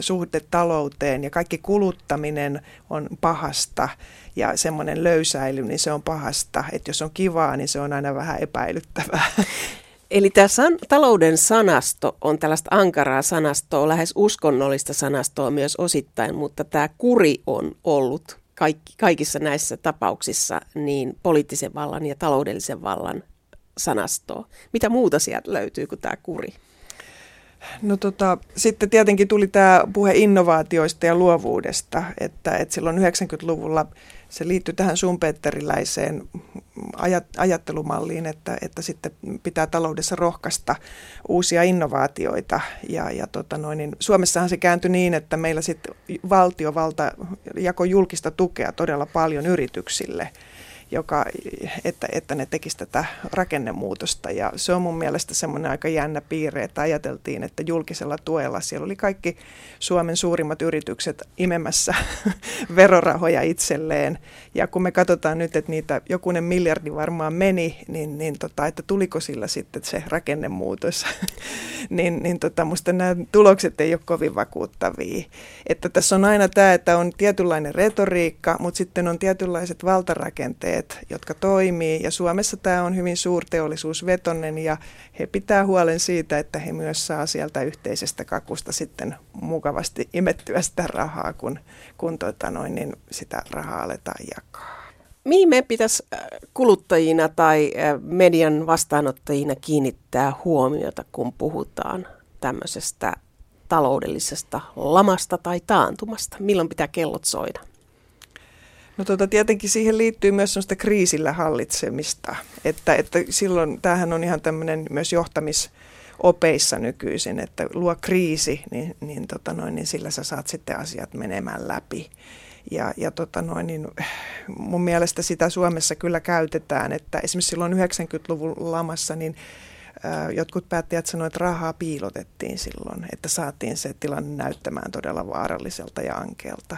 suhde talouteen ja kaikki kuluttaminen on pahasta ja semmoinen löysäily, niin se on pahasta, että jos on kivaa, niin se on aina vähän epäilyttävää. Eli tämä san, talouden sanasto on tällaista ankaraa sanastoa, lähes uskonnollista sanastoa myös osittain, mutta tämä kuri on ollut kaikki, kaikissa näissä tapauksissa niin poliittisen vallan ja taloudellisen vallan sanastoa. Mitä muuta sieltä löytyy kuin tämä kuri? No tota, sitten tietenkin tuli tämä puhe innovaatioista ja luovuudesta, että, että silloin 90-luvulla se liittyi tähän sumpeetteriläiseen ajattelumalliin, että, että sitten pitää taloudessa rohkaista uusia innovaatioita. Ja, ja tota noin, niin Suomessahan se kääntyi niin, että meillä sitten valtiovalta jakoi julkista tukea todella paljon yrityksille – joka, että, että ne tekisivät tätä rakennemuutosta. Ja se on mun mielestä semmoinen aika jännä piirre, että ajateltiin, että julkisella tuella siellä oli kaikki Suomen suurimmat yritykset imemässä verorahoja itselleen. Ja kun me katsotaan nyt, että niitä jokunen miljardi varmaan meni, niin, niin tota, että tuliko sillä sitten se rakennemuutos, niin, niin tota, musta nämä tulokset ei ole kovin vakuuttavia. Että tässä on aina tämä, että on tietynlainen retoriikka, mutta sitten on tietynlaiset valtarakenteet, yritykset, jotka toimii. Ja Suomessa tämä on hyvin suurteollisuusvetonen ja he pitää huolen siitä, että he myös saa sieltä yhteisestä kakusta sitten mukavasti imettyä sitä rahaa, kun, kun tota noin, niin sitä rahaa aletaan jakaa. mihin meidän pitäisi äh, kuluttajina tai äh, median vastaanottajina kiinnittää huomiota, kun puhutaan tämmöisestä taloudellisesta lamasta tai taantumasta? Milloin pitää kellot soida? No tota, tietenkin siihen liittyy myös sellaista kriisillä hallitsemista, että, että silloin tämähän on ihan tämmöinen myös johtamisopeissa nykyisin, että luo kriisi, niin, niin, tota noin, niin sillä sä saat sitten asiat menemään läpi. Ja, ja tota noin, niin mun mielestä sitä Suomessa kyllä käytetään, että esimerkiksi silloin 90-luvun lamassa, niin jotkut päättäjät sanoivat, että rahaa piilotettiin silloin, että saatiin se tilanne näyttämään todella vaaralliselta ja ankeelta.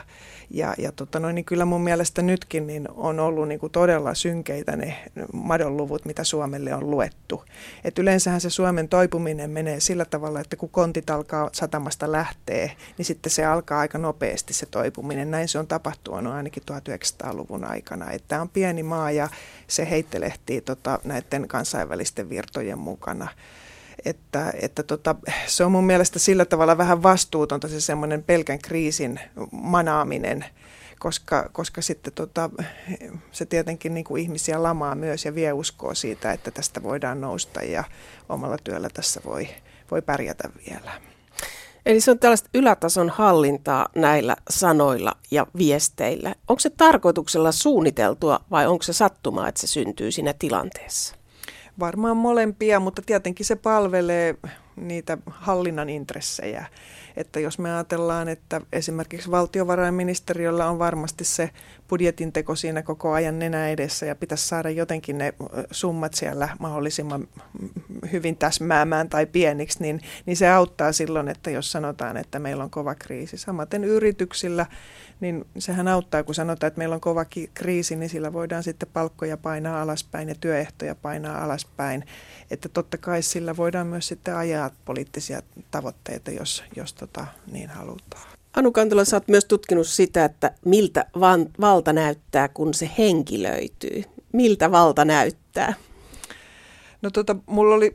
Ja, ja tota noin, niin kyllä mun mielestä nytkin niin on ollut niin kuin todella synkeitä ne madonluvut, mitä Suomelle on luettu. Et yleensähän se Suomen toipuminen menee sillä tavalla, että kun kontit alkaa satamasta lähtee, niin sitten se alkaa aika nopeasti se toipuminen. Näin se on tapahtunut ainakin 1900-luvun aikana. Tämä on pieni maa ja se heittelehtii tota, näiden kansainvälisten virtojen mukana että, että tota, se on mun mielestä sillä tavalla vähän vastuutonta se semmoinen pelkän kriisin manaaminen, koska, koska sitten tota, se tietenkin niin kuin ihmisiä lamaa myös ja vie uskoa siitä, että tästä voidaan nousta ja omalla työllä tässä voi, voi pärjätä vielä. Eli se on tällaista ylätason hallintaa näillä sanoilla ja viesteillä. Onko se tarkoituksella suunniteltua vai onko se sattumaa, että se syntyy siinä tilanteessa? Varmaan molempia, mutta tietenkin se palvelee niitä hallinnan intressejä. Että jos me ajatellaan, että esimerkiksi valtiovarainministeriöllä on varmasti se budjetin teko siinä koko ajan nenä edessä ja pitäisi saada jotenkin ne summat siellä mahdollisimman hyvin täsmäämään tai pieniksi, niin, niin se auttaa silloin, että jos sanotaan, että meillä on kova kriisi. Samaten yrityksillä niin sehän auttaa, kun sanotaan, että meillä on kova kriisi, niin sillä voidaan sitten palkkoja painaa alaspäin ja työehtoja painaa alaspäin. Että totta kai sillä voidaan myös sitten ajaa poliittisia tavoitteita, jos, jos tota, niin halutaan. Anu Kantola, sä oot myös tutkinut sitä, että miltä van, valta näyttää, kun se henkilöityy. Miltä valta näyttää? No tota, mulla oli,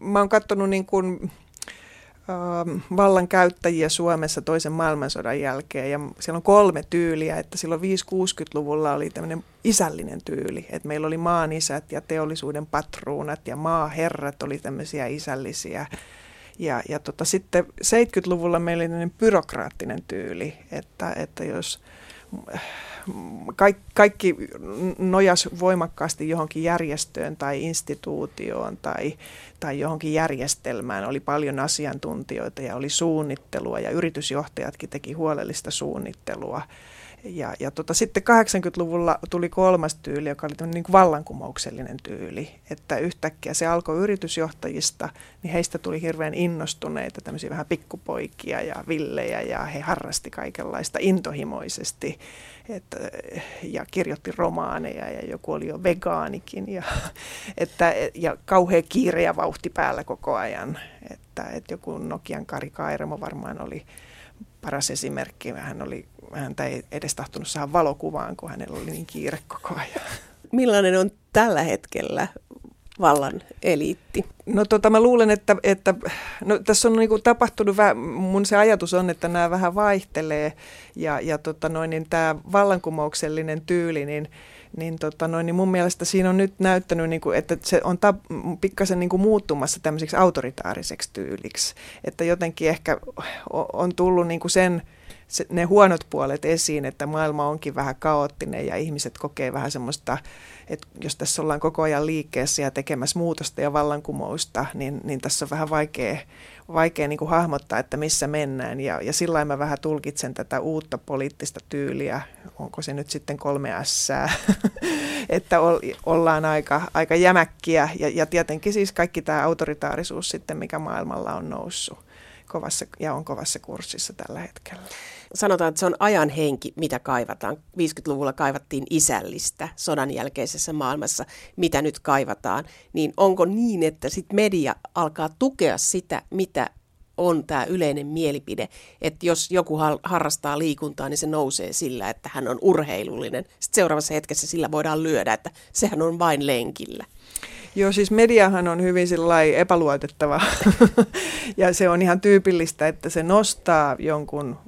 mä oon katsonut niin kuin vallankäyttäjiä Suomessa toisen maailmansodan jälkeen. Ja siellä on kolme tyyliä, että silloin 5-60-luvulla oli tämmöinen isällinen tyyli, että meillä oli maan isät ja teollisuuden patruunat ja maaherrat oli tämmöisiä isällisiä. Ja, ja tota, sitten 70-luvulla meillä oli byrokraattinen tyyli, että, että jos kaikki, kaikki nojas voimakkaasti johonkin järjestöön tai instituutioon tai, tai johonkin järjestelmään. Oli paljon asiantuntijoita ja oli suunnittelua ja yritysjohtajatkin teki huolellista suunnittelua. Ja, ja tota, sitten 80-luvulla tuli kolmas tyyli, joka oli niin kuin vallankumouksellinen tyyli, että yhtäkkiä se alkoi yritysjohtajista, niin heistä tuli hirveän innostuneita, tämmöisiä vähän pikkupoikia ja villejä, ja he harrasti kaikenlaista intohimoisesti että, ja kirjoitti romaaneja, ja joku oli jo vegaanikin, ja, että, ja kauhea kiire ja vauhti päällä koko ajan, että, että joku Nokian Kari Kairamo varmaan oli paras esimerkki. Hän oli häntä ei edes tahtonut saada valokuvaan, kun hänellä oli niin kiire koko ajan. Millainen on tällä hetkellä vallan eliitti? No tota, mä luulen, että, että no, tässä on niinku tapahtunut, vähän, mun se ajatus on, että nämä vähän vaihtelee ja, ja tota noin, niin tämä vallankumouksellinen tyyli, niin niin, tota noin, niin mun mielestä siinä on nyt näyttänyt, niin kuin, että se on ta- pikkasen niin kuin muuttumassa tämmöiseksi autoritaariseksi tyyliksi. Että jotenkin ehkä on tullut niin kuin sen, se, ne huonot puolet esiin, että maailma onkin vähän kaoottinen ja ihmiset kokee vähän semmoista, että jos tässä ollaan koko ajan liikkeessä ja tekemässä muutosta ja vallankumousta, niin, niin tässä on vähän vaikea, vaikea niin kuin hahmottaa, että missä mennään. Ja, ja sillä mä vähän tulkitsen tätä uutta poliittista tyyliä, onko se nyt sitten kolme ässää, että ollaan aika, aika jämäkkiä ja, ja tietenkin siis kaikki tämä autoritaarisuus sitten, mikä maailmalla on noussut kovassa ja on kovassa kurssissa tällä hetkellä. Sanotaan, että se on ajan henki, mitä kaivataan. 50-luvulla kaivattiin isällistä sodan jälkeisessä maailmassa, mitä nyt kaivataan. Niin onko niin, että sit media alkaa tukea sitä, mitä on tämä yleinen mielipide, että jos joku harrastaa liikuntaa, niin se nousee sillä, että hän on urheilullinen. Sitten seuraavassa hetkessä sillä voidaan lyödä, että sehän on vain lenkillä. Joo, siis mediahan on hyvin epäluotettava. Ja se on ihan tyypillistä, että se nostaa jonkun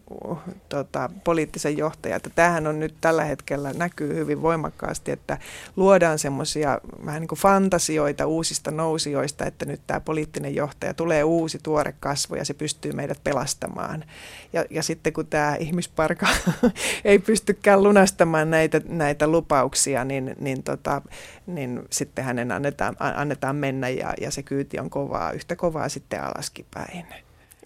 tota, poliittisen johtajan. Että tämähän on nyt tällä hetkellä näkyy hyvin voimakkaasti, että luodaan semmoisia vähän niin kuin fantasioita uusista nousijoista, että nyt tämä poliittinen johtaja tulee uusi tuore kasvo ja se pystyy meidät pelastamaan. Ja, ja sitten kun tämä ihmisparka ei pystykään lunastamaan näitä, näitä lupauksia, niin, niin, tota, niin sitten hänen annetaan, annetaan mennä ja, ja se kyyti on kovaa, yhtä kovaa sitten alaskin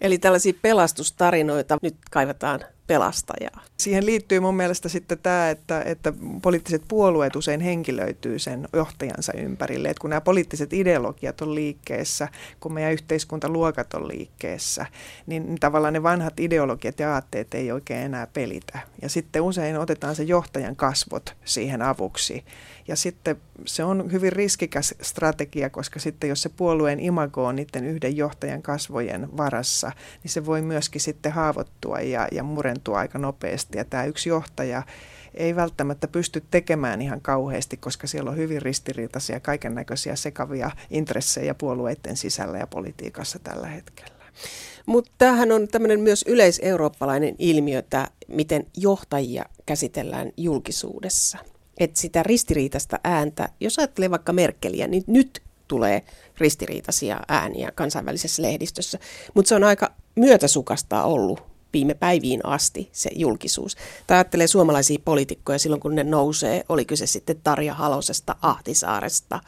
Eli tällaisia pelastustarinoita nyt kaivataan pelastajaa. Siihen liittyy mun mielestä sitten tämä, että, että poliittiset puolueet usein henkilöityy sen johtajansa ympärille. Että kun nämä poliittiset ideologiat on liikkeessä, kun meidän yhteiskuntaluokat on liikkeessä, niin tavallaan ne vanhat ideologiat ja aatteet ei oikein enää pelitä. Ja sitten usein otetaan se johtajan kasvot siihen avuksi. Ja sitten se on hyvin riskikäs strategia, koska sitten jos se puolueen imago on niiden yhden johtajan kasvojen varassa, niin se voi myöskin sitten haavoittua ja, ja murentua aika nopeasti. Ja tämä yksi johtaja ei välttämättä pysty tekemään ihan kauheasti, koska siellä on hyvin ristiriitaisia kaiken näköisiä sekavia intressejä puolueiden sisällä ja politiikassa tällä hetkellä. Mutta tämähän on tämmöinen myös yleiseurooppalainen ilmiö, että miten johtajia käsitellään julkisuudessa että sitä ristiriitaista ääntä, jos ajattelee vaikka Merkeliä, niin nyt tulee ristiriitaisia ääniä kansainvälisessä lehdistössä, mutta se on aika myötäsukasta ollut viime päiviin asti se julkisuus. Tai ajattelee suomalaisia poliitikkoja silloin, kun ne nousee, oli kyse sitten Tarja Halosesta, Ahtisaaresta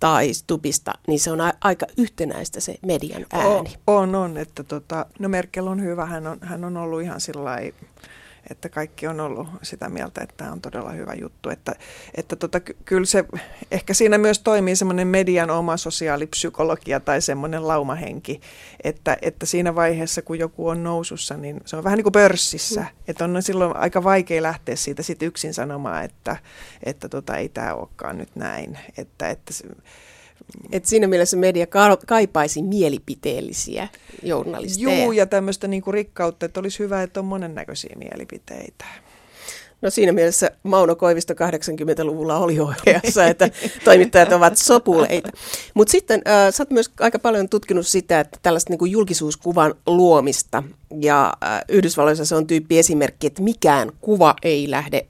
tai Stupista, niin se on a- aika yhtenäistä se median ääni. O, on, on. Että tota, no Merkel on hyvä, hän on, hän on ollut ihan sillä että kaikki on ollut sitä mieltä, että tämä on todella hyvä juttu. Että, että tota, kyllä se, ehkä siinä myös toimii semmoinen median oma sosiaalipsykologia tai semmoinen laumahenki, että, että siinä vaiheessa, kun joku on nousussa, niin se on vähän niin kuin pörssissä. Mm. Että on silloin aika vaikea lähteä siitä sit yksin sanomaan, että, että tota, ei tämä olekaan nyt näin. Että, että et siinä mielessä media kaipaisi mielipiteellisiä journalisteja. Joo, ja tämmöistä niinku rikkautta, että olisi hyvä, että on monennäköisiä mielipiteitä. No siinä mielessä Mauno Koivisto 80-luvulla oli oikeassa, että toimittajat ovat sopuleita. Mutta sitten äh, sä oot myös aika paljon tutkinut sitä, että tällaista niin kuin julkisuuskuvan luomista. Ja äh, Yhdysvalloissa se on tyyppi esimerkki, että mikään kuva ei lähde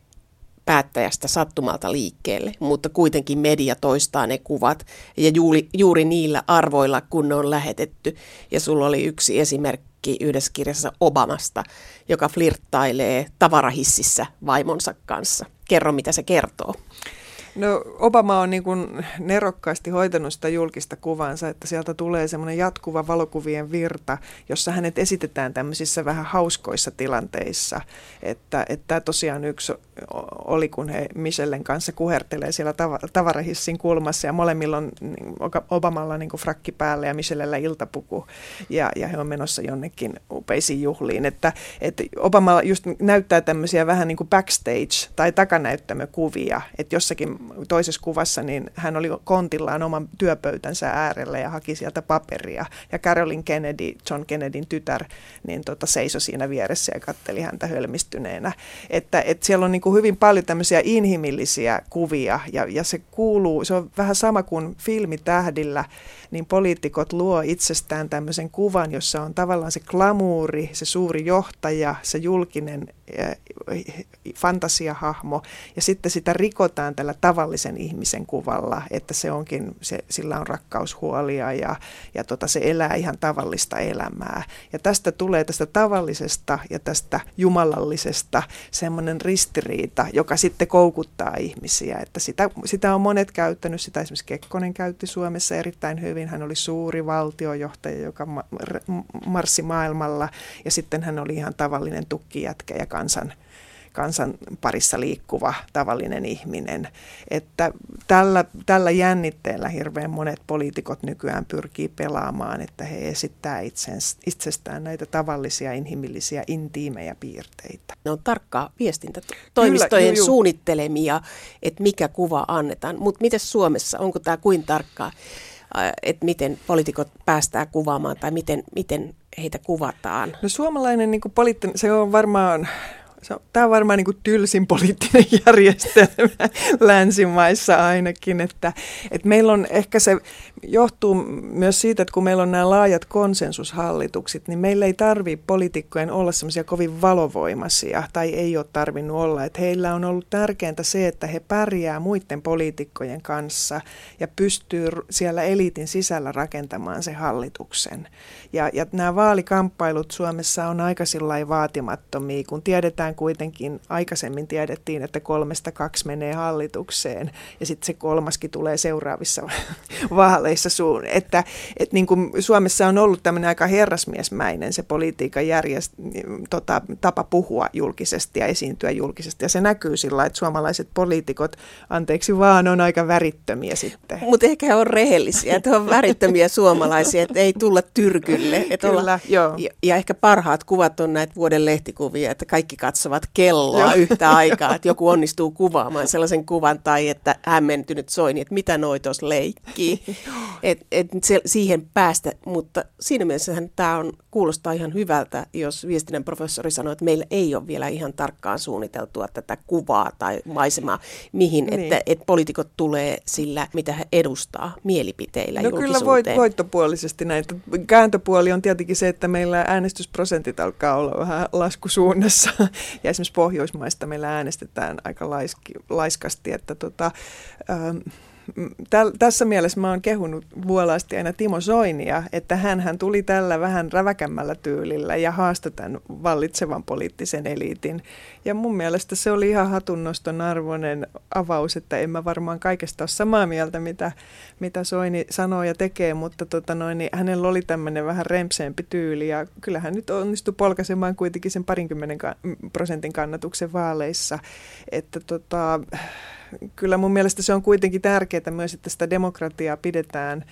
päättäjästä sattumalta liikkeelle, mutta kuitenkin media toistaa ne kuvat ja juuri, juuri niillä arvoilla, kun ne on lähetetty. Ja sulla oli yksi esimerkki yhdessä kirjassa Obamasta, joka flirttailee tavarahississä vaimonsa kanssa. Kerro, mitä se kertoo. No Obama on niin kuin nerokkaasti hoitanut sitä julkista kuvansa, että sieltä tulee semmoinen jatkuva valokuvien virta, jossa hänet esitetään tämmöisissä vähän hauskoissa tilanteissa. Että, että tosiaan yksi oli, kun he Michellen kanssa kuhertelee siellä tavarahissin kulmassa ja molemmilla on niin, Obamalla niin kuin frakki päällä ja Michellellä iltapuku ja, ja he on menossa jonnekin upeisiin juhliin. Että, että Obama just näyttää tämmöisiä vähän niin kuin backstage- tai takanäyttämökuvia, että jossakin toisessa kuvassa niin hän oli kontillaan oman työpöytänsä äärellä ja haki sieltä paperia. Ja Carolyn Kennedy, John Kennedyn tytär, niin tota, seisoi siinä vieressä ja katteli häntä hölmistyneenä. Että, et siellä on niin kuin hyvin paljon tämmöisiä inhimillisiä kuvia ja, ja se kuuluu, se on vähän sama kuin filmitähdillä, niin poliitikot luo itsestään tämmöisen kuvan, jossa on tavallaan se glamuuri, se suuri johtaja, se julkinen äh, fantasiahahmo ja sitten sitä rikotaan tällä tavallisen ihmisen kuvalla, että se onkin, se, sillä on rakkaushuolia ja, ja tota, se elää ihan tavallista elämää. Ja tästä tulee tästä tavallisesta ja tästä jumalallisesta semmoinen ristiriita, joka sitten koukuttaa ihmisiä. Että sitä, sitä on monet käyttänyt, sitä esimerkiksi Kekkonen käytti Suomessa erittäin hyvin. Hän oli suuri valtiojohtaja, joka marssi maailmalla ja sitten hän oli ihan tavallinen tukkijätkä ja kansan kansan parissa liikkuva tavallinen ihminen. Että tällä, tällä jännitteellä hirveän monet poliitikot nykyään pyrkii pelaamaan, että he esittää itsens, itsestään näitä tavallisia, inhimillisiä, intiimejä piirteitä. Ne on tarkkaa viestintätoimistojen Kyllä, suunnittelemia, että mikä kuva annetaan. Mutta miten Suomessa, onko tämä kuin tarkkaa, että miten poliitikot päästään kuvaamaan tai miten, miten heitä kuvataan? No suomalainen niin poliittinen, se on varmaan Tämä on varmaan niin kuin tylsin poliittinen järjestelmä länsimaissa ainakin, että, että meillä on ehkä se johtuu myös siitä, että kun meillä on nämä laajat konsensushallitukset, niin meillä ei tarvitse poliitikkojen olla semmoisia kovin valovoimaisia tai ei ole tarvinnut olla. Että heillä on ollut tärkeintä se, että he pärjää muiden poliitikkojen kanssa ja pystyy siellä eliitin sisällä rakentamaan se hallituksen. Ja, ja nämä vaalikamppailut Suomessa on aika vaatimattomia, kun tiedetään kuitenkin, aikaisemmin tiedettiin, että kolmesta kaksi menee hallitukseen ja sitten se kolmaskin tulee seuraavissa vaaleissa suun. Että, että niin kuin Suomessa on ollut tämmöinen aika herrasmiesmäinen se politiikan järjest, tota, tapa puhua julkisesti ja esiintyä julkisesti ja se näkyy sillä, että suomalaiset poliitikot, anteeksi vaan, on aika värittömiä sitten. Mutta ehkä he on rehellisiä, että he on värittömiä suomalaisia, että ei tulla tyrkylle. Että Kyllä, olla, joo. Ja, ja ehkä parhaat kuvat on näitä vuoden lehtikuvia, että kaikki katsovat kelloa yhtä aikaa, että joku onnistuu kuvaamaan sellaisen kuvan tai että hämmentynyt soini, että mitä noi tuossa leikkii. Et, et se, siihen päästä, mutta siinä mielessä tämä on, kuulostaa ihan hyvältä, jos viestinnän professori sanoo, että meillä ei ole vielä ihan tarkkaan suunniteltua tätä kuvaa tai maisemaa, mihin, niin. että, että poliitikot tulee sillä, mitä he edustaa mielipiteillä No kyllä voit, voittopuolisesti näitä. Kääntöpuoli on tietenkin se, että meillä äänestysprosentit alkaa olla vähän laskusuunnassa. Ja esimerkiksi Pohjoismaista meillä äänestetään aika laiski, laiskasti, että tota, ähm, täl, tässä mielessä mä oon kehunut vuolaasti aina Timo Soinia, että hän, tuli tällä vähän räväkämmällä tyylillä ja haastoi vallitsevan poliittisen eliitin. Ja mun mielestä se oli ihan hatunnoston arvoinen avaus, että en mä varmaan kaikesta ole samaa mieltä, mitä, mitä Soini sanoo ja tekee, mutta tota noin, niin hänellä oli tämmöinen vähän rempseempi tyyli ja kyllähän nyt onnistui polkaisemaan kuitenkin sen parinkymmenen prosentin kannatuksen vaaleissa. Että tota, kyllä mun mielestä se on kuitenkin tärkeää myös, että sitä demokratiaa pidetään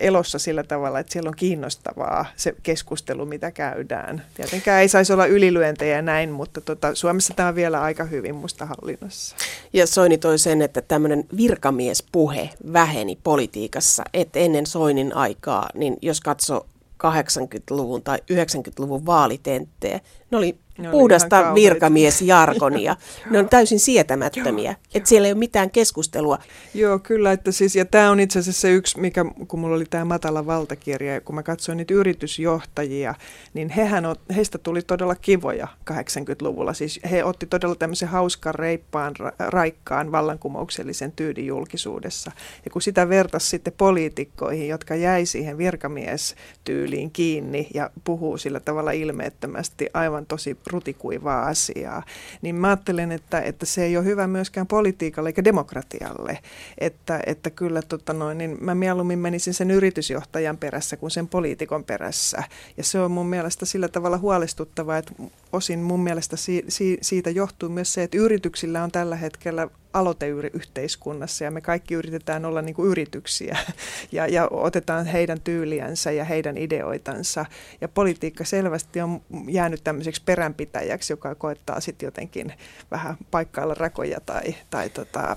elossa sillä tavalla, että siellä on kiinnostavaa se keskustelu, mitä käydään. Tietenkään ei saisi olla ylilyöntejä näin, mutta tota, Suomessa tämä on vielä aika hyvin musta hallinnassa. Ja Soini toi sen, että tämmöinen virkamiespuhe väheni politiikassa, että ennen Soinin aikaa, niin jos katsoo 80-luvun tai 90-luvun vaalitenttejä, ne oli puhdasta virkamiesjargonia. ne on täysin sietämättömiä, joo, että siellä ei ole mitään keskustelua. Joo, kyllä, että siis, ja tämä on itse asiassa se yksi, mikä, kun mulla oli tämä matala valtakirja, ja kun mä katsoin niitä yritysjohtajia, niin hehän, heistä tuli todella kivoja 80-luvulla. Siis he otti todella tämmöisen hauskan, reippaan, raikkaan, vallankumouksellisen tyydin julkisuudessa. Ja kun sitä vertasi sitten poliitikkoihin, jotka jäi siihen virkamiestyyliin kiinni ja puhuu sillä tavalla ilmeettömästi aivan tosi rutikuivaa asiaa, niin mä ajattelen, että, että se ei ole hyvä myöskään politiikalle eikä demokratialle. Että, että kyllä tota noin, niin mä mieluummin menisin sen yritysjohtajan perässä kuin sen poliitikon perässä. Ja se on mun mielestä sillä tavalla huolestuttavaa, että osin mun mielestä si, si, siitä johtuu myös se, että yrityksillä on tällä hetkellä aloiteyhteiskunnassa ja me kaikki yritetään olla niin kuin yrityksiä ja, ja otetaan heidän tyyliänsä ja heidän ideoitansa. Ja politiikka selvästi on jäänyt tämmöiseksi peränpitäjäksi, joka koettaa sitten jotenkin vähän paikkailla rakoja tai, tai tota...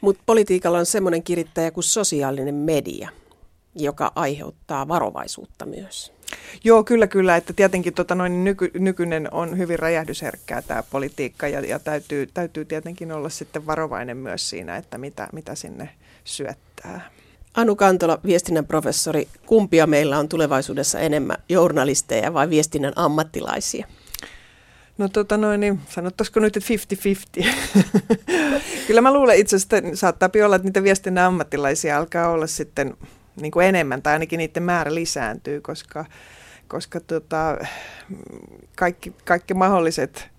Mutta politiikalla on semmoinen kirittäjä kuin sosiaalinen media, joka aiheuttaa varovaisuutta myös. Joo, kyllä, kyllä. Että tietenkin tota, noin nyky, nykyinen on hyvin räjähdysherkkää tämä politiikka ja, ja täytyy, täytyy tietenkin olla sitten varovainen myös siinä, että mitä, mitä sinne syöttää. Anu Kantola, viestinnän professori, kumpia meillä on tulevaisuudessa enemmän, journalisteja vai viestinnän ammattilaisia? No tota noin, niin sanottaisiko nyt, että 50-50. Kyllä mä luulen itse asiassa, että saattaa olla, että niitä viestinnän ammattilaisia alkaa olla sitten niin kuin enemmän, tai ainakin niiden määrä lisääntyy, koska, koska tota, kaikki, kaikki mahdolliset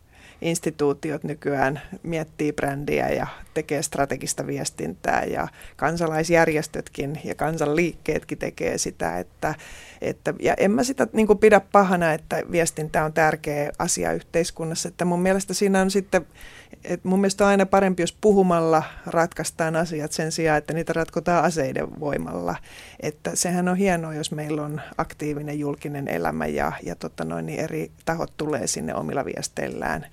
instituutiot nykyään miettii brändiä ja tekee strategista viestintää ja kansalaisjärjestötkin ja kansanliikkeetkin tekee sitä, että, että ja en mä sitä niin pidä pahana, että viestintä on tärkeä asia yhteiskunnassa, että mun mielestä siinä on sitten et mun mielestä on aina parempi, jos puhumalla ratkaistaan asiat sen sijaan, että niitä ratkotaan aseiden voimalla. Että sehän on hienoa, jos meillä on aktiivinen julkinen elämä ja, ja tota noin, niin eri tahot tulee sinne omilla viesteillään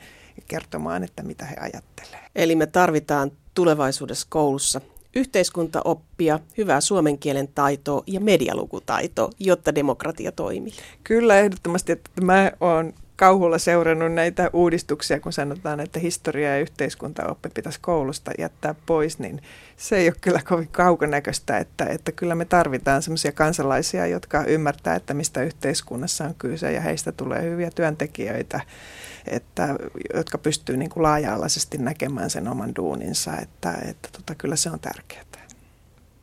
kertomaan, että mitä he ajattelee. Eli me tarvitaan tulevaisuudessa koulussa yhteiskuntaoppia, hyvää suomen kielen taitoa ja medialukutaitoa, jotta demokratia toimii. Kyllä, ehdottomasti. Että mä oon kauhulla seurannut näitä uudistuksia, kun sanotaan, että historia- ja yhteiskuntaoppi pitäisi koulusta jättää pois, niin se ei ole kyllä kovin kaukonäköistä, että, että kyllä me tarvitaan sellaisia kansalaisia, jotka ymmärtää, että mistä yhteiskunnassa on kyse ja heistä tulee hyviä työntekijöitä, että, jotka pystyy niin kuin laaja-alaisesti näkemään sen oman duuninsa, että, että tota, kyllä se on tärkeää.